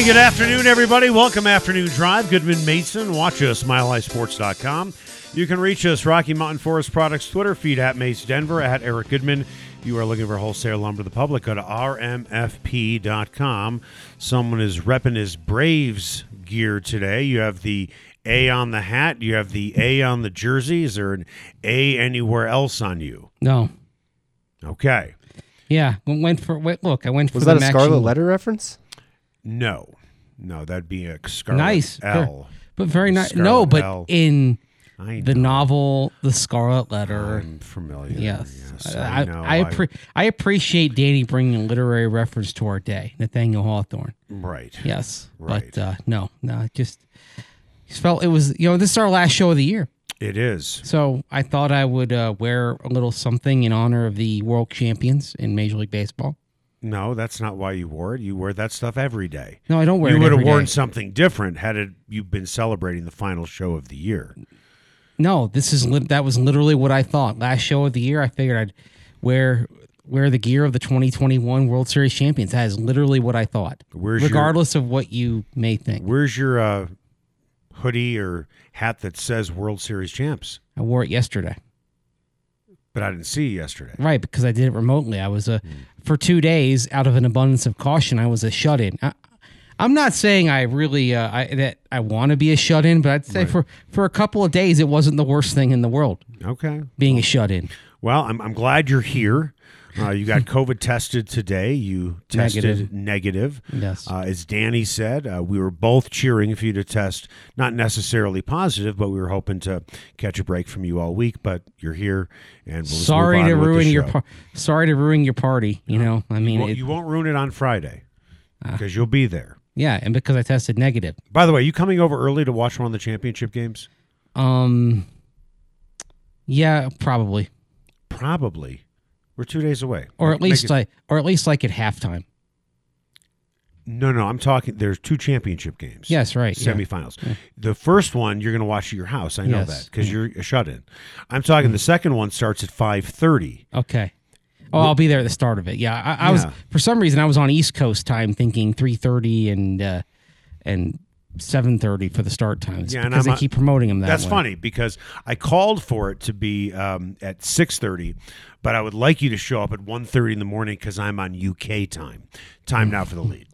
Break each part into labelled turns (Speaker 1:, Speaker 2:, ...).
Speaker 1: And good afternoon, everybody. Welcome, Afternoon Drive. Goodman Mason. Watch us, milehighsports.com. You can reach us, Rocky Mountain Forest Products Twitter feed at Mace Denver, at Eric Goodman. You are looking for wholesale lumber to the public, go to rmfp.com. Someone is repping his Braves gear today. You have the A on the hat, you have the A on the jersey. Is there an A anywhere else on you?
Speaker 2: No.
Speaker 1: Okay.
Speaker 2: Yeah. Went for wait, look. I went for
Speaker 3: Was
Speaker 2: the
Speaker 3: that a Scarlet Letter reference?
Speaker 1: No. No, that'd be a Scarlet
Speaker 2: Nice.
Speaker 1: L.
Speaker 2: but very nice.
Speaker 1: Scarlet
Speaker 2: No, but
Speaker 1: L.
Speaker 2: in the novel, The Scarlet Letter.
Speaker 1: I'm familiar.
Speaker 2: yes.
Speaker 1: Yes,
Speaker 2: I,
Speaker 1: I, know.
Speaker 2: I, appre- I appreciate Danny bringing a literary reference to our day, Nathaniel Hawthorne.
Speaker 1: right.
Speaker 2: Yes.
Speaker 1: Right.
Speaker 2: But uh, no, no, it just just felt it was, you know, this is our last show of the year.
Speaker 1: It is.
Speaker 2: So I thought I would uh, wear a little something in honor of the world champions in Major League Baseball.
Speaker 1: No, that's not why you wore it. You wear that stuff every day.
Speaker 2: No, I don't wear
Speaker 1: you
Speaker 2: it
Speaker 1: would have worn
Speaker 2: day.
Speaker 1: something different had it you been celebrating the final show of the year.
Speaker 2: No, this is lit that was literally what I thought. Last show of the year, I figured I'd wear wear the gear of the 2021 World Series champions. That is literally what I thought.
Speaker 1: Where's your-
Speaker 2: regardless of what you may think.
Speaker 1: Where's your uh, hoodie or hat that says World Series champs?
Speaker 2: I wore it yesterday.
Speaker 1: But I didn't see you yesterday.
Speaker 2: Right, because I did it remotely. I was a for 2 days out of an abundance of caution, I was a shut-in. I, I'm not saying I really uh, I, that I want to be a shut-in, but I'd say for for a couple of days it wasn't the worst thing in the world
Speaker 1: Okay.
Speaker 2: being a shut-in.
Speaker 1: Well, I'm, I'm glad you're here. Uh, you got COVID tested today. You tested
Speaker 2: Negative.
Speaker 1: negative.
Speaker 2: Yes.
Speaker 1: Uh, as Danny said, uh, we were both cheering for you to test, not necessarily positive, but we were hoping to catch a break from you all week. But you're here, and we'll
Speaker 2: sorry to ruin your par- sorry to ruin your party, you know. I mean,
Speaker 1: Well,
Speaker 2: it-
Speaker 1: you won't ruin it on Friday
Speaker 2: Ah.
Speaker 1: because you'll be there.
Speaker 2: yeah, and because I tested negative.
Speaker 1: By the way, you coming over early to watch one of the championship games?
Speaker 2: Um yeah, probably.
Speaker 1: Probably. We're two days away.
Speaker 2: Or at least
Speaker 1: it-
Speaker 2: like or at least like at halftime.
Speaker 1: no, no. I'm talking. There's two championship games.
Speaker 2: Yes, right. yeah.
Speaker 1: semifinals. The first one you're going to watch at your house. I know
Speaker 2: Yes,
Speaker 1: that because you're a shut in. I'm talking. The second one starts at five thirty.
Speaker 2: Okay. Oh, I'll be there at the start of it. Yeah, I, I was for some reason I was on East Coast time, thinking three thirty and uh, and seven thirty for the start times.
Speaker 1: Yeah, and
Speaker 2: because
Speaker 1: I'm
Speaker 2: they
Speaker 1: a-
Speaker 2: keep promoting them that
Speaker 1: That's
Speaker 2: way.
Speaker 1: funny because I called for it to be um, at six thirty, but I would like you to show up at 1.30 in the morning because I'm on UK time. Time now for the lead.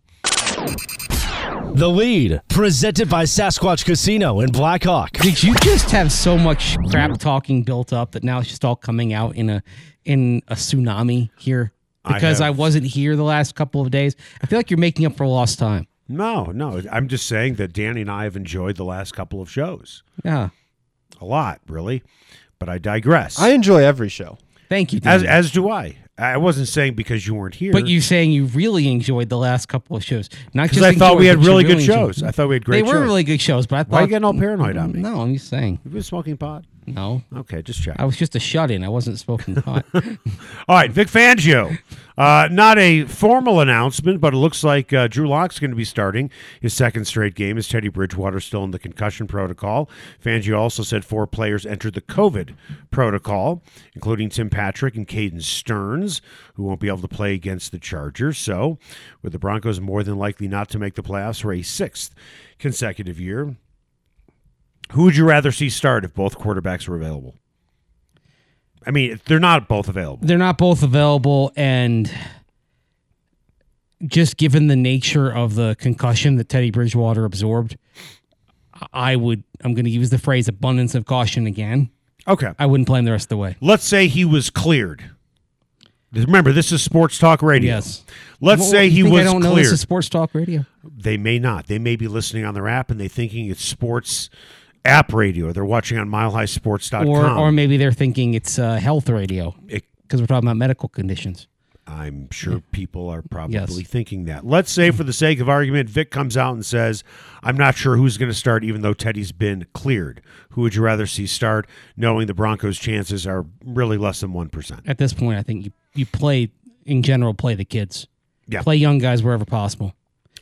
Speaker 4: The lead, presented by Sasquatch Casino in Blackhawk.
Speaker 2: Did you just have so much crap talking built up that now it's just all coming out in a in a tsunami here? Because I,
Speaker 1: have-
Speaker 2: wasn't here the last couple of days. I feel like you're making up for lost time.
Speaker 1: No, no. I'm just saying that Danny and I have enjoyed the last couple of shows
Speaker 2: Yeah.
Speaker 1: a lot, really. But I digress.
Speaker 3: I enjoy every show.
Speaker 2: Thank you.
Speaker 1: as
Speaker 2: Danny.
Speaker 1: as do I. I wasn't saying because you weren't here.
Speaker 2: But you saying you really enjoyed the last couple of shows, not
Speaker 1: because
Speaker 2: just
Speaker 1: I thought we had
Speaker 2: but you
Speaker 1: really good
Speaker 2: enjoyed.
Speaker 1: shows. I thought we had great
Speaker 2: They were
Speaker 1: shows.
Speaker 2: really good shows, but I thought
Speaker 1: Why are you getting all paranoid on me?
Speaker 2: No, I'm just saying.
Speaker 1: You've been smoking pot?
Speaker 2: No,
Speaker 1: Okay, just check.
Speaker 2: I was just a shut-in. I wasn't smoking pot.
Speaker 1: All right, Vic Fangio. Uh, not a formal announcement, but it looks like uh, Drew Lock's going to be starting his second straight game as Teddy Bridgewater still in the concussion protocol. Fangio also said four players entered the COVID protocol, including Tim Patrick and Caden Sterns, who won't be able to play against the Chargers. So, with the Broncos more than likely not to make the playoffs for a sixth consecutive year, who would you rather see start if both quarterbacks were available? I mean, they're not both available.
Speaker 2: They're not both available, and just given the nature of the concussion that Teddy Bridgewater absorbed, I would. I'm going to use the phrase "abundance of caution" again.
Speaker 1: Okay.
Speaker 2: I wouldn't play him the rest of the way.
Speaker 1: Let's say he was cleared. Remember, this is sports talk radio.
Speaker 2: Yes.
Speaker 1: Let's
Speaker 2: Well,
Speaker 1: say he was
Speaker 2: I don't know
Speaker 1: cleared.
Speaker 2: this is sports talk radio.
Speaker 1: they may not. They may be listening on their app and they thinking it's sports app radio. They're watching on milehighsports.com.
Speaker 2: Or, or maybe they're thinking it's uh, health radio because we're talking about medical conditions.
Speaker 1: I'm sure people are probably
Speaker 2: Yes.
Speaker 1: thinking that. Let's say, for the sake of argument, Vic comes out and says, I'm not sure who's going to start, even though Teddy's been cleared. Who would you rather see start, knowing the Broncos' chances are really less than 1%?
Speaker 2: At this point, I think you, you play, in general, play the kids.
Speaker 1: Yeah.
Speaker 2: Play young guys wherever possible.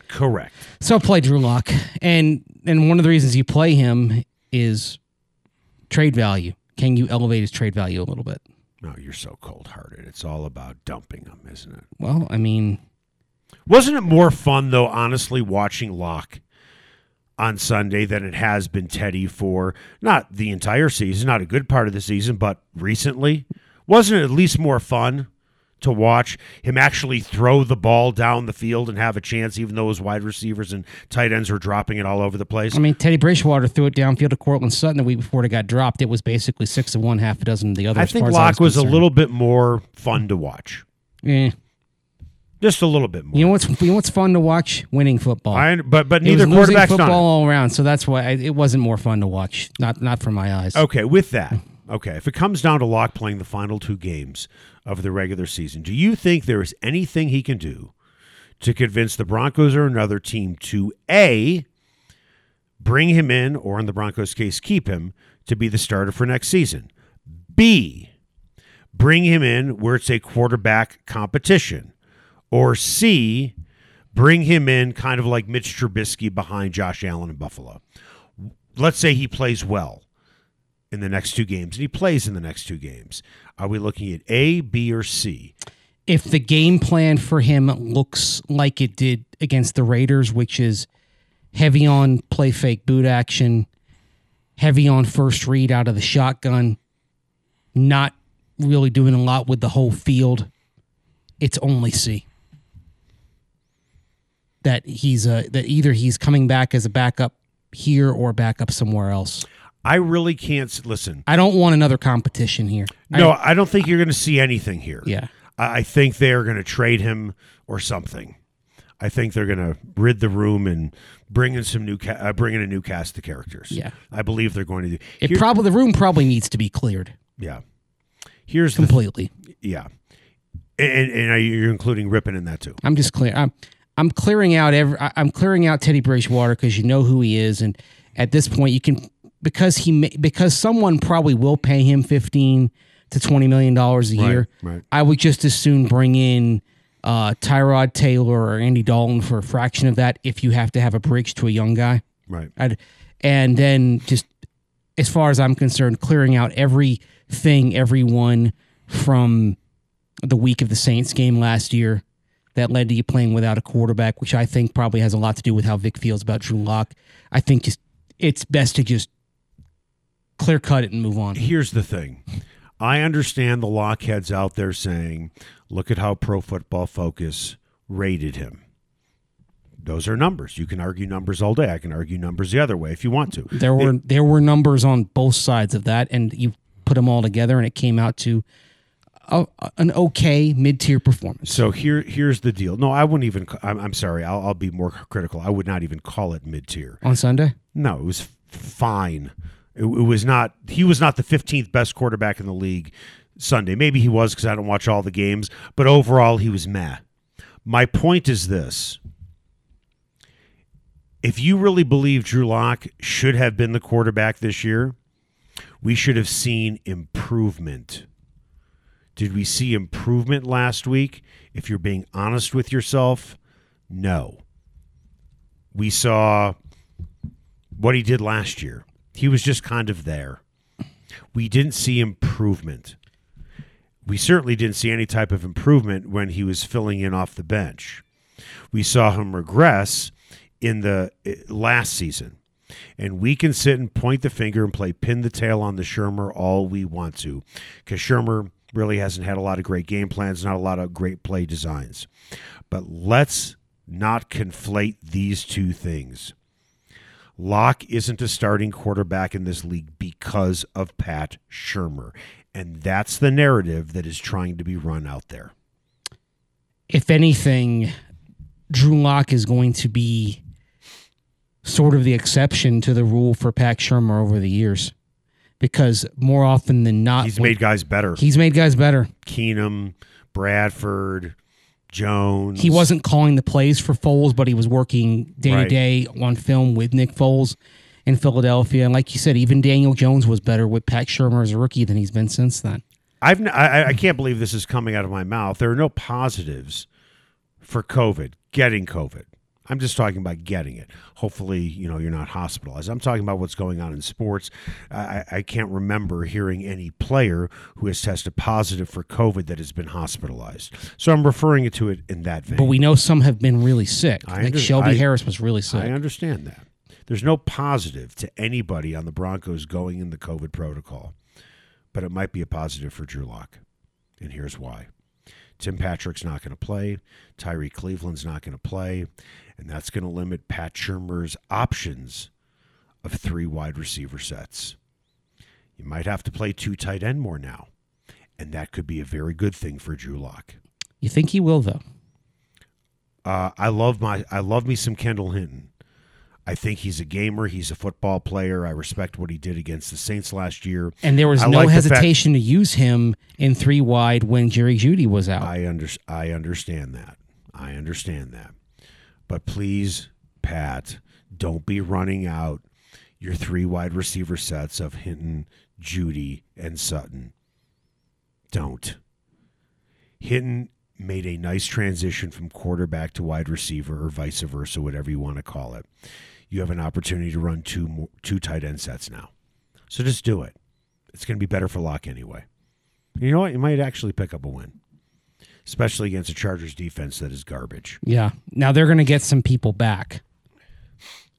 Speaker 1: Correct.
Speaker 2: So play Drew Lock, and and one of the reasons you play him is trade value. Can you elevate his trade value a little bit?
Speaker 1: No, you're so cold hearted. It's all about dumping him, isn't it?
Speaker 2: Well, I mean,
Speaker 1: Wasn't it more fun, though, honestly, watching Lock on Sunday than it has been Teddy for not the entire season, not a good part of the season, but recently? Wasn't it at least more fun to watch him actually throw the ball down the field and have a chance, even though his wide receivers and tight ends were dropping it all over the place?
Speaker 2: I mean, Teddy Bridgewater threw it downfield to Courtland Sutton the week before it got dropped. It was basically six of one, half a dozen of the other.
Speaker 1: I think Lock was a little bit more fun to watch.
Speaker 2: Eh.
Speaker 1: Just a little bit more.
Speaker 2: You know what's you know what's fun to watch? Winning football.
Speaker 1: I, but but neither
Speaker 2: losing
Speaker 1: quarterback's
Speaker 2: football all around, so that's why I, it wasn't more fun to watch. Not not for my eyes.
Speaker 1: Okay, with that, okay, if it comes down to Lock playing the final two games of the regular season, do you think there is anything he can do to convince the Broncos or another team to A, bring him in, or in the Broncos' case, keep him to be the starter for next season? B, bring him in where it's a quarterback competition? Or C, bring him in kind of like Mitch Trubisky behind Josh Allen in Buffalo? Let's say he plays well in the next two games, and he plays in the next two games. Are we looking at A, B, or C?
Speaker 2: if the game plan for him looks like it did against the Raiders, which is heavy on play fake boot action, heavy on first read out of the shotgun, not really doing a lot with the whole field, it's only C. That he's a that either he's coming back as a backup here or backup somewhere else.
Speaker 1: I really can't listen.
Speaker 2: I don't want another competition here.
Speaker 1: No, I, don't think you're going to see anything here.
Speaker 2: yeah.
Speaker 1: I, I think they are going to trade him or something. I think they're going to rid the room and bring in some new, ca- uh, bring in a new cast of characters.
Speaker 2: Yeah.
Speaker 1: I believe they're going to do.
Speaker 2: It
Speaker 1: Here-
Speaker 2: probably the room probably needs to be cleared
Speaker 1: yeah. Here's the
Speaker 2: completely.
Speaker 1: yeah, and, and are you- you're including Rypien in that too.
Speaker 2: I'm just clear. I'm I'm clearing out every. I- I'm clearing out Teddy Bridgewater because you know who he is, and at this point you can because he because someone probably will pay him fifteen to twenty million dollars a year.
Speaker 1: right.
Speaker 2: I would just as soon bring in uh, Tyrod Taylor or Andy Dalton for a fraction of that if you have to have a bridge to a young guy.
Speaker 1: Right.
Speaker 2: I'd, and then just as far as I'm concerned, clearing out everything, everyone from the week of the Saints game last year that led to you playing without a quarterback, which I think probably has a lot to do with how Vic feels about Drew Lock. I think just it's best to just clear cut it and move on.
Speaker 1: Here's the thing. I understand the lockheads out there saying, look at how Pro Football Focus rated him. Those are numbers. You can argue numbers all day. I can argue numbers the other way if you want to.
Speaker 2: There were there were numbers on both sides of that, and you put them all together, and it came out to a, an okay mid tier performance.
Speaker 1: So here, here's the deal. No, I wouldn't even. I'm, I'm sorry. I'll, I'll be more critical. I would not even call it mid tier.
Speaker 2: on Sunday,
Speaker 1: No, it was fine. It, it was not. He was not the 15th best quarterback in the league Sunday. Maybe he was because I don't watch all the games. But overall, he was meh. My point is this: if you really believe Drew Lock should have been the quarterback this year, we should have seen improvement. Did we see improvement last week? If you're being honest with yourself, no. We saw what he did last year. He was just kind of there. We didn't see improvement. We certainly didn't see any type of improvement when he was filling in off the bench. We saw him regress in the eh, last season. And we can sit and point the finger and play pin the tail on the Shurmur all we want to. Because Shurmur really hasn't had a lot of great game plans, not a lot of great play designs. But let's not conflate these two things. Lock isn't a starting quarterback in this league because of Pat Shurmur. And that's the narrative that is trying to be run out there.
Speaker 2: if anything, Drew Lock is going to be sort of the exception to the rule for Pat Shurmur over the years, because more often than not,
Speaker 1: He's made guys better.
Speaker 2: he's made guys better.
Speaker 1: Keenum, Bradford, Jones.
Speaker 2: He wasn't calling the plays for Foles, but he was working day to day on film with Nick Foles in Philadelphia. And like you said, even Daniel Jones was better with Pat Shurmur as a rookie than he's been since then.
Speaker 1: I've n- I, I can't believe this is coming out of my mouth. There are no positives for COVID, getting COVID. I'm just talking about getting it. Hopefully, you know, you're not hospitalized. I'm talking about what's going on in sports. I, I- can't remember hearing any player who has tested positive for COVID that has been hospitalized. So I'm referring it to it in that vein.
Speaker 2: But we know some have been really sick.
Speaker 1: I
Speaker 2: like
Speaker 1: under-
Speaker 2: Shelby
Speaker 1: I-
Speaker 2: Harris was really sick.
Speaker 1: I understand that. There's no positive to anybody on the Broncos going in the COVID protocol, but it might be a positive for Drew Lock. And here's why. Tim Patrick's not going to play. Tyrie Cleveland's not going to play. And that's going to limit Pat Shurmur's options of three wide receiver sets. You might have to play two tight end more now. And that could be a very good thing for Drew Lock.
Speaker 2: you think he will though?
Speaker 1: Uh, I love my I love me some Kendall Hinton. I think he's a gamer. He's a football player. I respect what he did against the Saints last year.
Speaker 2: And there was
Speaker 1: I
Speaker 2: no
Speaker 1: like the fact-
Speaker 2: hesitation to use him in three wide when Jerry Jeudy was out.
Speaker 1: I under, I understand that. I understand that. But please, Pat, don't be running out your three wide receiver sets of Hinton, Jeudy, and Sutton. Don't. Hinton made a nice transition from quarterback to wide receiver or vice versa, whatever you want to call it. You have an opportunity to run two more, two tight end sets now. So just do it. It's going to be better for Lock anyway. You know what? You might actually pick up a win especially against a Chargers defense that is garbage.
Speaker 2: yeah. Now they're going to get some people back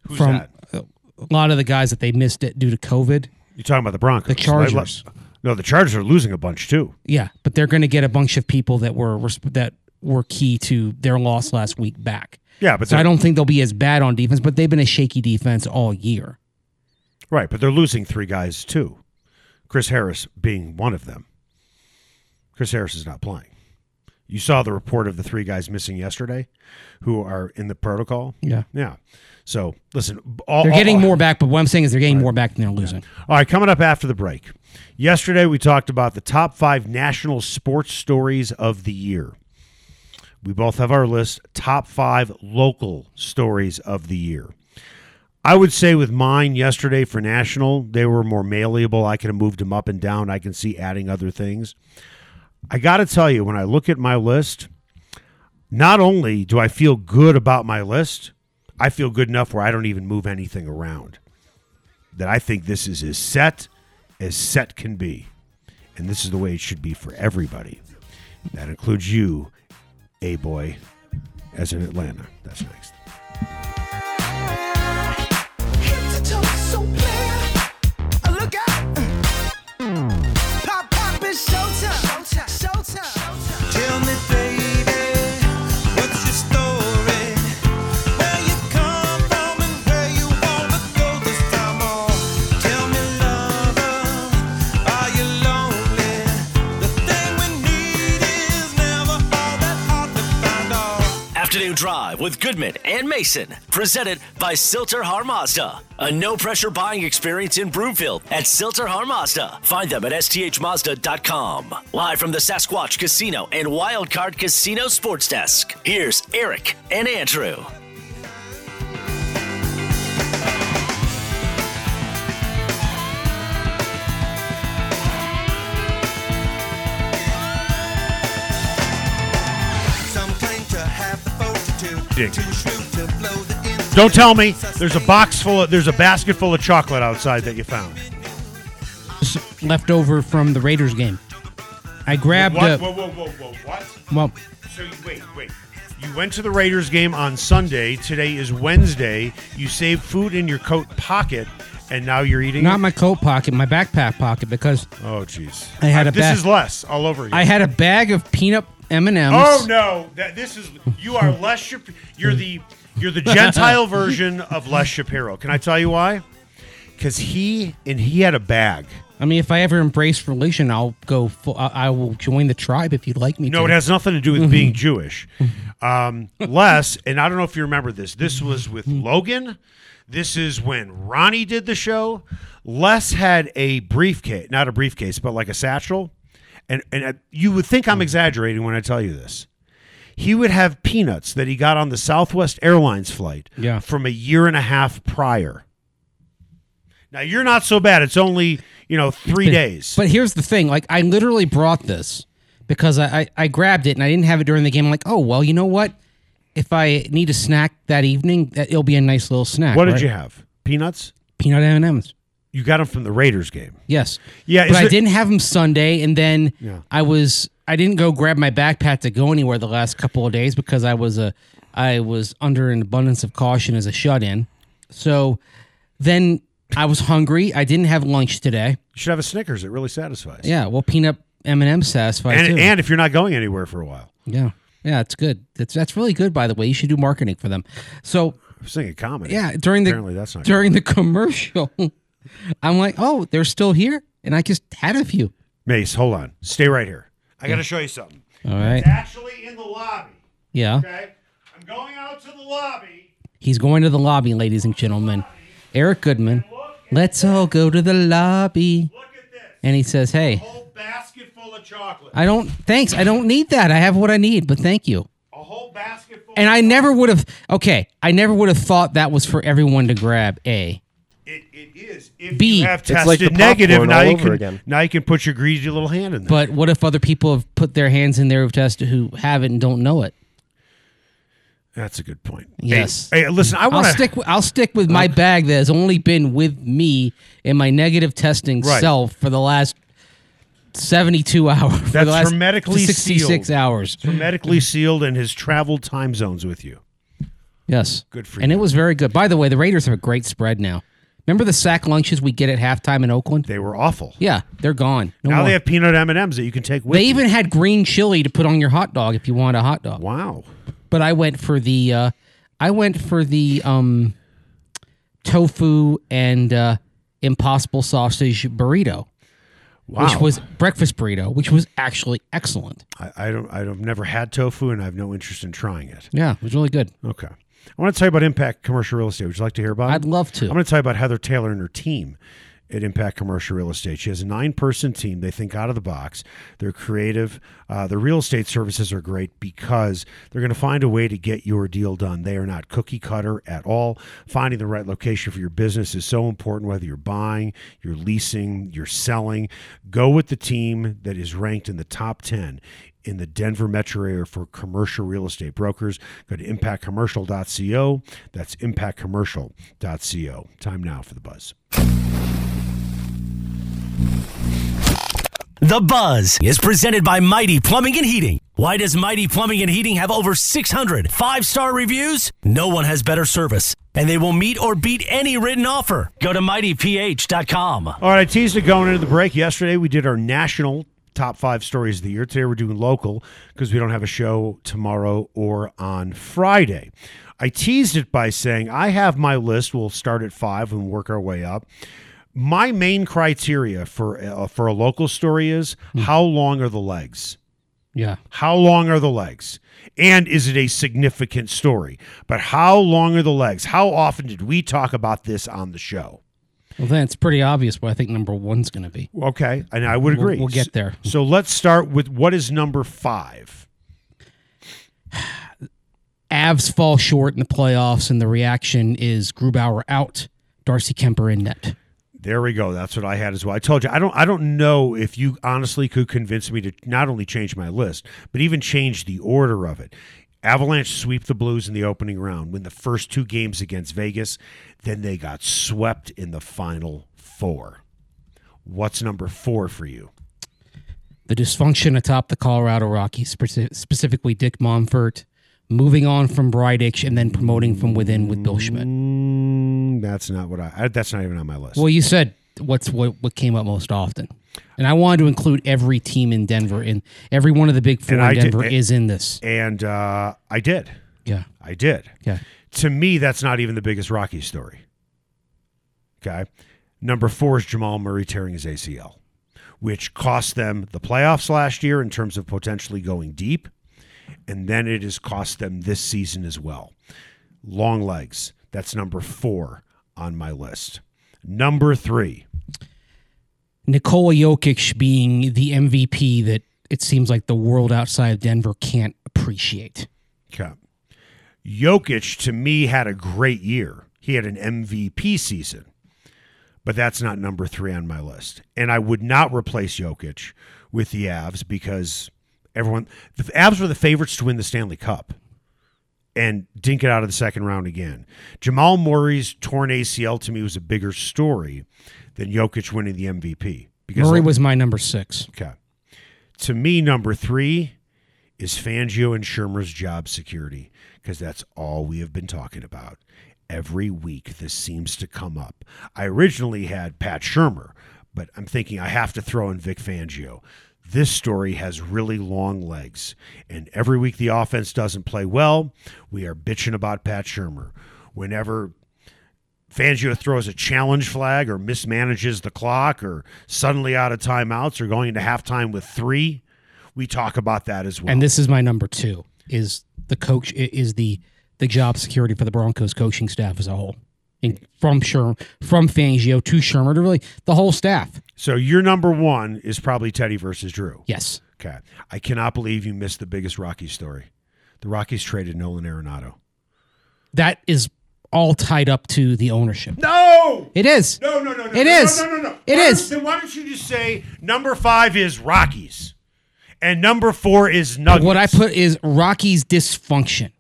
Speaker 1: Who's
Speaker 2: from
Speaker 1: that?
Speaker 2: a lot of the guys that they missed it due to COVID.
Speaker 1: You're talking about the Broncos.
Speaker 2: The Chargers.
Speaker 1: No, the Chargers are losing a bunch too.
Speaker 2: Yeah, but they're going to get a bunch of people that were that were key to their loss last week back.
Speaker 1: Yeah, but
Speaker 2: So I don't think they'll be as bad on defense, but they've been a shaky defense all year.
Speaker 1: right, but they're losing three guys too. Chris Harris being one of them. Chris Harris is not playing. You saw the report of the three guys missing yesterday, who are in the protocol.
Speaker 2: Yeah.
Speaker 1: Yeah. So listen, all,
Speaker 2: They're
Speaker 1: all-
Speaker 2: getting more back, but what I'm saying is they're getting more back than they're losing.
Speaker 1: All right, coming up after the break. Yesterday, we talked about the top five national sports stories of the year. We both have our list top five local stories of the year. I would say with mine yesterday for national, they were more malleable. I could have moved them up and down. I can see adding other things. I got to tell you, when I look at my list, not only do I feel good about my list, I feel good enough where I don't even move anything around that I think this is as set as set can be. And this is the way it should be for everybody. That includes you, A boy, as in Atlanta. That's next.
Speaker 5: With Goodman and Mason, presented by Sill-TerHar Mazda. A no pressure buying experience in Broomfield at Sill-TerHar Mazda. Find them at sthmazda.com. Live from the Sasquatch Casino and Wildcard Casino Sports Desk. Here's Eric and Andrew.
Speaker 3: Fortitude
Speaker 1: Dick.
Speaker 3: to shoot, to blow the end.
Speaker 1: Don't tell me there's a box full of there's a basket full of chocolate outside that you found.
Speaker 2: Left over from the Raiders game. I grabbed
Speaker 1: What?
Speaker 2: a
Speaker 1: Whoa, whoa, whoa, whoa, what?
Speaker 2: well,
Speaker 1: So you, wait, wait. You went to the Raiders game on Sunday. Today is Wednesday. You saved food in your coat pocket, and now you're eating.
Speaker 2: not
Speaker 1: it?
Speaker 2: my coat pocket, my backpack pocket because
Speaker 1: Oh, jeez.
Speaker 2: I had a
Speaker 1: This
Speaker 2: bag-
Speaker 1: is less all over again.
Speaker 2: I had a bag of peanut M and M's.
Speaker 1: Oh no! That this is you are less Shap- you're the you're the Gentile version of Les Shapiro. Can I tell you why? Because he and he had a bag.
Speaker 2: I mean, if I ever embrace religion, I'll go. Full, I, I will join the tribe if you'd like me
Speaker 1: No,
Speaker 2: to.
Speaker 1: it has nothing to do with being Jewish. Um, Les, and I don't know if you remember this. This was with Logan. This is when Ronnie did the show. Les had a briefcase, not a briefcase, but like a satchel. And and uh, you would think I'm exaggerating when I tell you this. he would have peanuts that he got on the Southwest Airlines flight
Speaker 2: Yeah.
Speaker 1: from a year and a half prior. Now you're not so bad. It's only you know three days.
Speaker 2: But here's the thing: like I literally brought this because I, I I grabbed it and I didn't have it during the game. I'm like, oh well, you know what? If I need a snack that evening, that it'll be a nice little snack.
Speaker 1: what did
Speaker 2: right?
Speaker 1: you have? Peanuts.
Speaker 2: Peanut M and M's.
Speaker 1: You got them from the Raiders game.
Speaker 2: Yes.
Speaker 1: Yeah,
Speaker 2: But
Speaker 1: is
Speaker 2: I didn't have them Sunday, and then
Speaker 1: Yeah.
Speaker 2: I was I didn't go grab my backpack to go anywhere the last couple of days because I was a I was under an abundance of caution as a shut in. So then I was hungry. I didn't have lunch today.
Speaker 1: You should have a Snickers. It really satisfies.
Speaker 2: Yeah. Well, peanut M and M satisfies
Speaker 1: And
Speaker 2: too.
Speaker 1: and if you're not going anywhere for a while,
Speaker 2: Yeah. Yeah, it's good. That's that's really good by the way. You should do marketing for them. So,
Speaker 1: I was thinking comedy.
Speaker 2: yeah, during the
Speaker 1: Apparently that's not
Speaker 2: during the commercial, I'm like, "Oh, they're still here?" And I just had a few.
Speaker 1: Mace, hold on. Stay right here. I got to show you something.
Speaker 2: All right.
Speaker 1: It's actually in the lobby.
Speaker 2: Yeah.
Speaker 1: Okay. I'm going out to the lobby.
Speaker 2: He's going to the lobby, ladies and gentlemen. Eric Goodman. Let's all go to the lobby.
Speaker 1: Look at this.
Speaker 2: And he says, "Hey,
Speaker 1: whole basket full of chocolate.
Speaker 2: I don't thanks. I don't need that. I have what I need, but thank you."
Speaker 1: A whole basket full.
Speaker 2: And I never would have Okay, I never would have thought that was for everyone to grab. A.
Speaker 1: Is. If
Speaker 2: B.
Speaker 1: you have
Speaker 4: It's
Speaker 1: tested
Speaker 4: like the
Speaker 1: negative,
Speaker 4: popcorn
Speaker 1: now
Speaker 4: all
Speaker 1: you
Speaker 4: over
Speaker 1: can
Speaker 4: again.
Speaker 1: now you can put your greasy little hand in there.
Speaker 2: But what if other people have put their hands in there who've tested who haven't and don't know it?
Speaker 1: That's a good point.
Speaker 2: Yes.
Speaker 1: Hey, listen, I
Speaker 2: I'll
Speaker 1: want to
Speaker 2: stick. With, I'll stick with my bag that has only been with me and my negative testing
Speaker 1: Right.
Speaker 2: self for the last seventy-two hours. For
Speaker 1: That's
Speaker 2: the last
Speaker 1: hermetically
Speaker 2: sixty-six
Speaker 1: sealed.
Speaker 2: hours.
Speaker 1: hermetically sealed and has traveled time zones with you.
Speaker 2: Yes,
Speaker 1: Good for you.
Speaker 2: and
Speaker 1: you.
Speaker 2: it was very good. By the way, the Raiders have a great spread now. Remember the sack lunches we get at halftime in Oakland?
Speaker 1: They were awful.
Speaker 2: Yeah, they're gone. No
Speaker 1: now
Speaker 2: more.
Speaker 1: they have peanut M and M's that you can take with.
Speaker 2: They
Speaker 1: you.
Speaker 2: even had green chili to put on your hot dog if you want a hot dog.
Speaker 1: wow.
Speaker 2: but I went for the uh, I went for the um, tofu and uh, impossible sausage burrito,
Speaker 1: Wow.
Speaker 2: which was breakfast burrito, which was actually excellent.
Speaker 1: I, I don't. I've never had tofu, and I have no interest in trying it.
Speaker 2: Yeah, it was really good.
Speaker 1: Okay. I want to tell you about Impact Commercial Real Estate. Would you like to hear about it?
Speaker 2: I'd love to.
Speaker 1: I'm going to tell you about Heather Taylor and her team at Impact Commercial Real Estate. She has a nine person team. They think out of the box. They're creative. Uh, the real estate services are great because they're going to find a way to get your deal done. They are not cookie cutter at all. Finding the right location for your business is so important, whether you're buying, you're leasing, you're selling. Go with the team that is ranked in the top 10 in the Denver metro area for commercial real estate brokers. Go to impactcommercial.co. That's impactcommercial.co. Time now for the buzz.
Speaker 5: The Buzz is presented by Mighty Plumbing and Heating. Why does Mighty Plumbing and Heating have over 600 five star reviews? No one has better service, and they will meet or beat any written offer. Go to mightyph.com.
Speaker 1: All right, I teased it going into the break. Yesterday, we did our national top five stories of the year. Today, we're doing local because we don't have a show tomorrow or on Friday. I teased it by saying I have my list. We'll start at five and work our way up. My main criteria for uh, for a local story is how long are the legs?
Speaker 2: yeah,
Speaker 1: How long are the legs? And is it a significant story? But how long are the legs? How often did we talk about this on the show?
Speaker 2: Well then it's pretty obvious what I think number one's going to be.
Speaker 1: Okay, and I would
Speaker 2: We'll-
Speaker 1: agree.
Speaker 2: we'll get there.
Speaker 1: So let's start with what is number five.
Speaker 2: Avs fall short in the playoffs, and the reaction is Grubauer out, Darcy Kuemper in net.
Speaker 1: There we go. That's what I had as well. I told you I don't. I don't know if you honestly could convince me to not only change my list, but even change the order of it. Avalanche sweep the Blues in the opening round, win the first two games against Vegas. Then they got swept in the final four. What's number four for you?
Speaker 2: The dysfunction atop the Colorado Rockies, specifically Dick Monfort, moving on from Bridich and then promoting from within with Bill Schmidt.
Speaker 1: Mm, that's not what I. That's not even on my list.
Speaker 2: Well, you said what's what, what came up most often, and I wanted to include every team in Denver. and every one of the big four
Speaker 1: And I
Speaker 2: in
Speaker 1: did-
Speaker 2: Denver is in this.
Speaker 1: and uh, I did.
Speaker 2: Yeah,
Speaker 1: I did.
Speaker 2: yeah.
Speaker 1: to me, that's not even the biggest Rocky story. Okay. Number four is Jamal Murray tearing his ACL, which cost them the playoffs last year in terms of potentially going deep. And then it has cost them this season as well. Long legs. That's number four on my list. Number three.
Speaker 2: Nikola Jokic being the MVP that it seems like the world outside of Denver can't appreciate.
Speaker 1: Okay. Jokic to me had a great year. He had an MVP season, but that's not number three on my list. And I would not replace Jokic with the Avs because everyone, the Avs were the favorites to win the Stanley Cup and dink it out of the second round again. Jamal Murray's torn ACL to me was a bigger story than Jokic winning the MVP. Because
Speaker 2: Murray was my number six.
Speaker 1: Okay. To me, number three is Fangio and Shurmur's job security because that's all we have been talking about. Every week, this seems to come up. I originally had Pat Shurmur, but I'm thinking I have to throw in Vic Fangio. This story has really long legs, and every week the offense doesn't play well, we are bitching about Pat Shurmur. Whenever Fangio throws a challenge flag or mismanages the clock or suddenly out of timeouts or going into halftime with three, we talk about that as well.
Speaker 2: And this is my number two. Is the coach is the the job security for the Broncos coaching staff as a whole, and from Sherm from Fangio to Shurmur to really the whole staff.
Speaker 1: so your number one is probably Teddy versus Drew.
Speaker 2: Yes,
Speaker 1: Okay. I cannot believe you missed the biggest Rockies story. The Rockies traded Nolan Arenado.
Speaker 2: that is all tied up to the ownership.
Speaker 1: No!
Speaker 2: It is.
Speaker 1: No, no, no, no.
Speaker 2: It
Speaker 1: no,
Speaker 2: is.
Speaker 1: No, no, no, no.
Speaker 2: It
Speaker 1: Why
Speaker 2: is.
Speaker 1: Then why don't you just say number five is Rockies and number four is Nuggets?
Speaker 2: What I put is Rocky's dysfunction.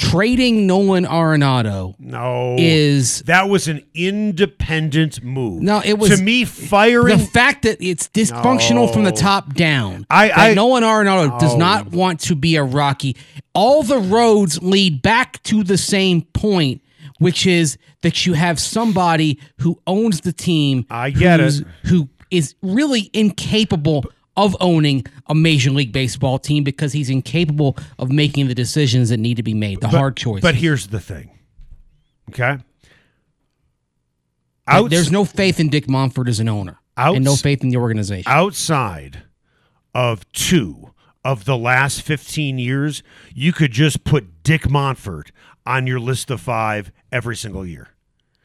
Speaker 2: Trading Nolan Arenado
Speaker 1: no
Speaker 2: is
Speaker 1: that was an independent move.
Speaker 2: No, it was-
Speaker 1: to me firing.
Speaker 2: the fact that it's dysfunctional from the top down.
Speaker 1: I- I-
Speaker 2: Nolan Arenado does not want to be a Rocky. All the roads lead back to the same point, which is that you have somebody who owns the team.
Speaker 1: I get it.
Speaker 2: Who is really incapable of owning a major league baseball team because he's incapable of making the decisions that need to be made, the hard choices.
Speaker 1: But here's the thing. Okay. Outs-
Speaker 2: there's no faith in Dick Monfort as an owner, and no faith in the organization.
Speaker 1: outside of two of the last 15 years, you could just put Dick Monfort on your list of five every single year.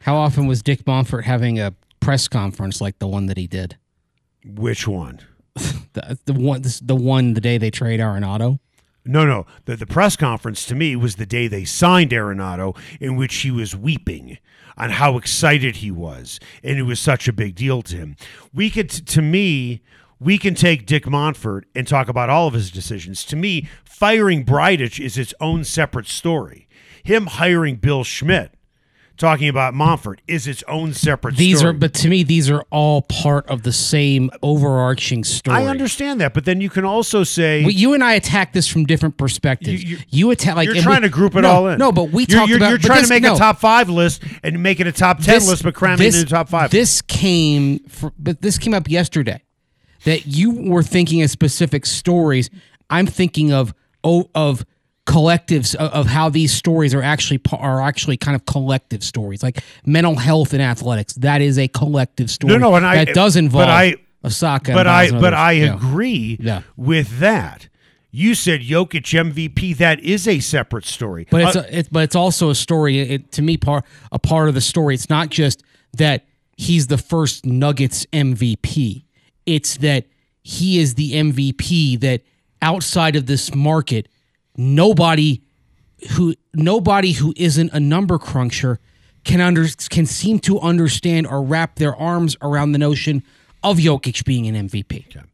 Speaker 2: How often was Dick Monfort having a press conference like the one that he did?
Speaker 1: Which one?
Speaker 2: The, the one the one the day they trade Arenado.
Speaker 1: No, no. The, the press conference to me was the day they signed Arenado, in which he was weeping on how excited he was, and it was such a big deal to him. We could, to me, we can take Dick Monfort and talk about all of his decisions. To me, firing Bridich is its own separate story. Him hiring Bill Schmidt, talking about Monfort, is its own separate
Speaker 2: These
Speaker 1: story.
Speaker 2: are, but to me, these are all part of the same overarching story.
Speaker 1: I understand that, but then you can also say
Speaker 2: Well, you and I attack this from different perspectives.
Speaker 1: You-
Speaker 2: You,
Speaker 1: you-
Speaker 2: attack like
Speaker 1: you're trying
Speaker 2: we-
Speaker 1: to group it
Speaker 2: no,
Speaker 1: all in.
Speaker 2: No, but we
Speaker 1: you're,
Speaker 2: talked
Speaker 1: you're,
Speaker 2: about.
Speaker 1: You're trying
Speaker 2: this-
Speaker 1: to make
Speaker 2: no.
Speaker 1: a top five list and make it a top ten
Speaker 2: This-
Speaker 1: list, but cramming
Speaker 2: this,
Speaker 1: it into the top five.
Speaker 2: This came, fr but this came up yesterday. That you were thinking of specific stories. I'm thinking of oh, of collectives of, of how these stories are actually are actually kind of collective stories, like mental health and athletics. That is a collective story.
Speaker 1: No, no, and I-
Speaker 2: that does
Speaker 1: but
Speaker 2: involve
Speaker 1: I-
Speaker 2: Osaka.
Speaker 1: but I but
Speaker 2: others.
Speaker 1: I
Speaker 2: Yeah.
Speaker 1: agree
Speaker 2: Yeah.
Speaker 1: with that. You said Jokic MVP. That is a separate story.
Speaker 2: But it's,
Speaker 1: Uh,
Speaker 2: a, it, but it's also a story. It, to me, part a part of the story. It's not just that he's the first Nuggets MVP. It's that he is the MVP. That outside of this market, nobody who nobody who isn't a number cruncher can under can seem to understand or wrap their arms around the notion of Jokic being an MVP.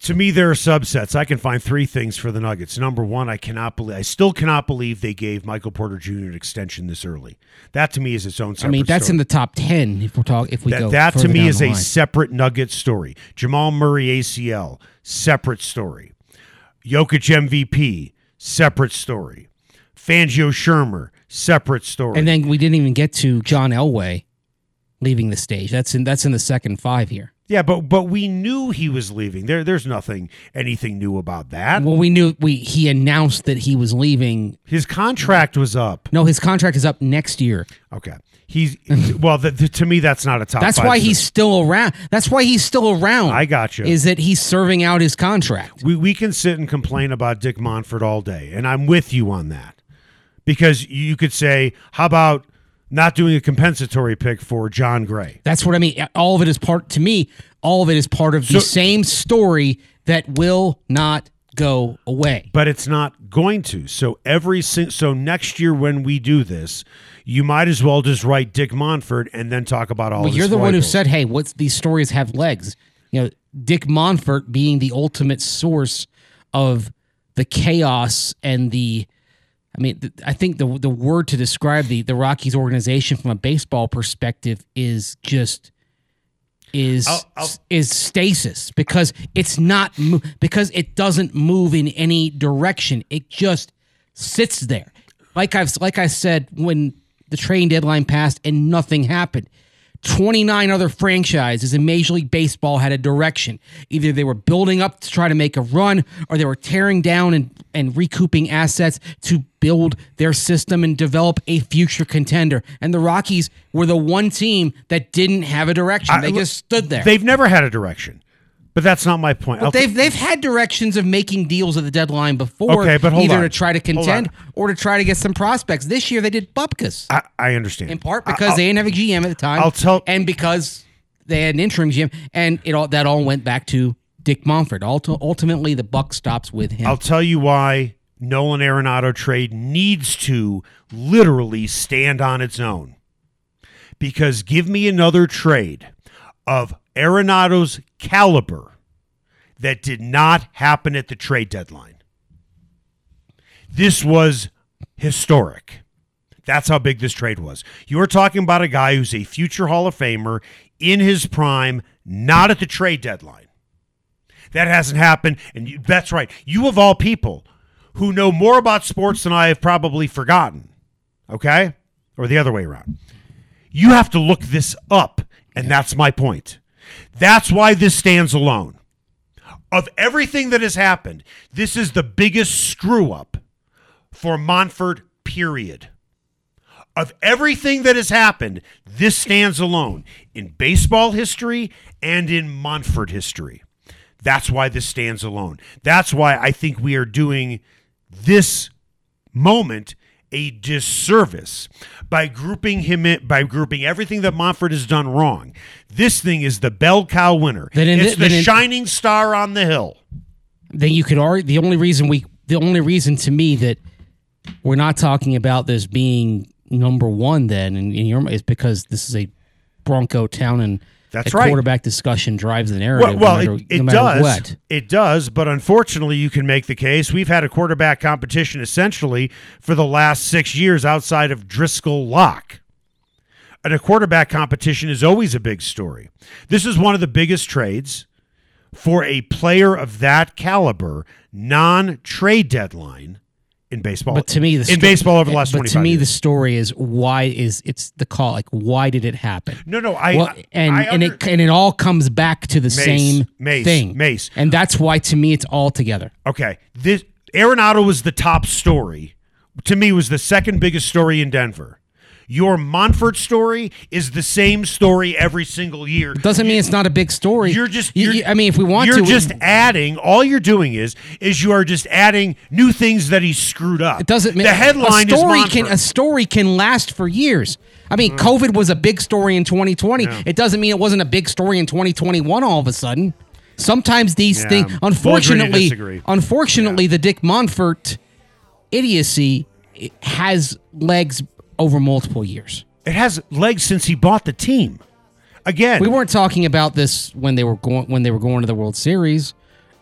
Speaker 1: to me, there are subsets. I can find three things for the Nuggets. Number one, I cannot believe. I still cannot believe they gave Michael Porter Jr. an extension this early. That to me is its own.
Speaker 2: I mean, that's
Speaker 1: story.
Speaker 2: in the top ten if we're talking. If we go
Speaker 1: That, that to me is a separate Nugget story. Jamal Murray ACL, separate story. Jokic MVP, separate story. Fangio Shurmur, separate story.
Speaker 2: And then we didn't even get to John Elway leaving the stage. That's in that's in the second five here.
Speaker 1: Yeah, but but we knew he was leaving. There there's nothing anything new about that.
Speaker 2: Well, we knew we he announced that he was leaving.
Speaker 1: His contract was up.
Speaker 2: No, his contract is up next year.
Speaker 1: Okay. He's well. The, the- to me, that's not a top.
Speaker 2: That's why he's still around. That's why he's still around.
Speaker 1: I got you.
Speaker 2: Is that he's serving out his contract?
Speaker 1: we we can sit and complain about Dick Monfort all day, and I'm with you on that. Because you could say, how about not doing a compensatory pick for Jon Gray?
Speaker 2: That's what I mean. All of it is part to me. All of it is part of the same story that will not go away.
Speaker 1: but it's not going to. So every so next year when we do this, you might as well just write Dick Monfort and then talk about all.
Speaker 2: But
Speaker 1: his
Speaker 2: you're the one who said, "Hey, what's these stories have legs?" You know, Dick Monfort being the ultimate source of the chaos and the. I mean, th- I think the the word to describe the the Rockies organization from a baseball perspective is just is
Speaker 1: I'll- I'll-
Speaker 2: is stasis because it's not mo- because it doesn't move in any direction. It just sits there. Like I've like I said when the trading deadline passed and nothing happened. 29 other franchises in Major League Baseball had a direction. Either they were building up to try to make a run or they were tearing down and, and recouping assets to build their system and develop a future contender. And the Rockies were the one team that didn't have a direction. They
Speaker 1: look,
Speaker 2: just stood there.
Speaker 1: They've never had a direction, but that's not my point. I'll-
Speaker 2: They've they've had directions of making deals at the deadline before,
Speaker 1: Okay, but hold
Speaker 2: either
Speaker 1: on.
Speaker 2: to try to contend or to try to get some prospects. This year they did Bupkus
Speaker 1: I, I understand
Speaker 2: in part because
Speaker 1: I'll-
Speaker 2: they didn't have a GM at the time.
Speaker 1: I'll tell-
Speaker 2: and because they had an interim GM, and it all that all went back to Dick Monfort. Ulti- Ultimately, the buck stops with him.
Speaker 1: I'll tell you why Nolan Arenado trade needs to literally stand on its own. Because give me another trade of Arenado's caliber that did not happen at the trade deadline. This was historic. That's how big this trade was. You are talking about a guy who's a future Hall of Famer in his prime, not at the trade deadline. That hasn't happened. And you, that's right. You, of all people, who know more about sports than I have probably forgotten, okay? Or the other way around. You have to look this up. And that's my point. That's why this stands alone. Of everything that has happened, this is the biggest screw up for Monfort, period. Of everything that has happened, this stands alone in baseball history and in Monfort history. That's why this stands alone. That's why I think we are doing this moment a disservice by grouping him in, by grouping everything that Monfort has done wrong. This thing is the bell cow winner.
Speaker 2: Then
Speaker 1: it's the
Speaker 2: then in-
Speaker 1: shining star on the hill.
Speaker 2: then you could argue the only reason we the only reason to me that we're not talking about this being number one then in your is because this is a Bronco town and
Speaker 1: That's right.
Speaker 2: quarterback discussion drives the narrative.
Speaker 1: Well, well
Speaker 2: no matter,
Speaker 1: it, it
Speaker 2: no
Speaker 1: does.
Speaker 2: What.
Speaker 1: It does, but unfortunately, you can make the case we've had a quarterback competition essentially for the last six years outside of Driscoll Locke. And a quarterback competition is always a big story. This is one of the biggest trades for a player of that caliber, non-trade deadline in baseball.
Speaker 2: But to me, the
Speaker 1: in
Speaker 2: sto-
Speaker 1: baseball over the last
Speaker 2: but to me,
Speaker 1: years.
Speaker 2: the story is why is it's the call like why did it happen?
Speaker 1: no, no, I
Speaker 2: well, and
Speaker 1: I
Speaker 2: and it and it all comes back to the same
Speaker 1: Mace,
Speaker 2: thing,
Speaker 1: Mace.
Speaker 2: and that's why to me it's all together.
Speaker 1: Okay, this Arenado was the top story. To me, was the second biggest story in Denver. Your Monfort story is the same story every single year.
Speaker 2: It Doesn't mean it's not a big story.
Speaker 1: You're just.
Speaker 2: You-
Speaker 1: You're,
Speaker 2: you- I mean, if we want to
Speaker 1: you're
Speaker 2: to,
Speaker 1: just adding. All you're doing is is you are just adding new things that he screwed up.
Speaker 2: It doesn't mean
Speaker 1: The headline
Speaker 2: a story
Speaker 1: is
Speaker 2: can a story can last for years. I mean, mm. COVID was a big story in 2020. It doesn't mean it wasn't a big story in 2021 all of a sudden. Sometimes these
Speaker 1: Yeah.
Speaker 2: things
Speaker 1: We'll
Speaker 2: unfortunately unfortunately the Dick Monfort idiocy has legs over multiple years.
Speaker 1: it has legs since he bought the team. Again,
Speaker 2: We weren't talking about this when they were going when they were going to the World Series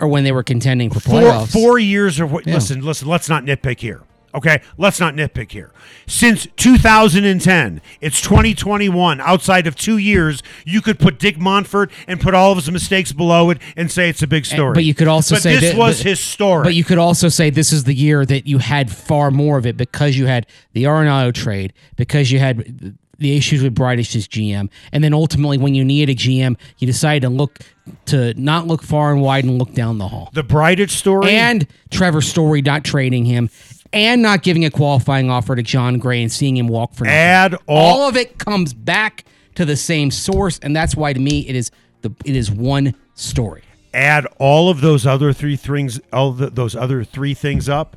Speaker 2: or when they were contending for
Speaker 1: four
Speaker 2: playoffs.
Speaker 1: four years of what listen listen let's not nitpick here okay let's not nitpick here. Since 2010 it's 2021 outside of two years you could put dick monfort and put all of his mistakes below it and say it's a big story.
Speaker 2: But you could also
Speaker 1: But
Speaker 2: say
Speaker 1: this
Speaker 2: that-
Speaker 1: was
Speaker 2: but-
Speaker 1: historic.
Speaker 2: But you could also say this is the year that you had far more of it because you had the Arenado trade, because you had the issues with Bridich's GM, and then ultimately when you needed a GM, you decided to look to not look far and wide and look down the hall.
Speaker 1: the Bridich story?
Speaker 2: And Trevor Story not trading him, and not giving a qualifying offer to Jon Gray and seeing him walk for nothing.
Speaker 1: add all,
Speaker 2: all of it comes back to the same source, and that's why to me it is the it is one story.
Speaker 1: add all of those other three things all the, those other three things up